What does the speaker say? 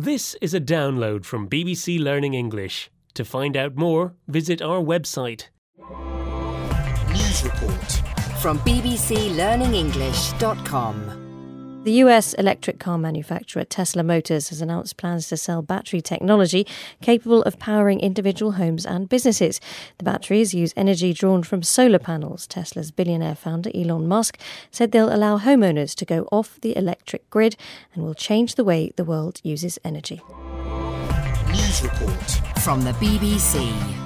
This is a download from BBC Learning English. To find out more, visit our website. News report. From bbclearningenglish.com. The US electric car manufacturer Tesla Motors has announced plans to sell battery technology capable of powering individual homes and businesses. The batteries use energy drawn from solar panels. Tesla's billionaire founder Elon Musk said they'll allow homeowners to go off the electric grid and will change the way the world uses energy. News report. From the BBC.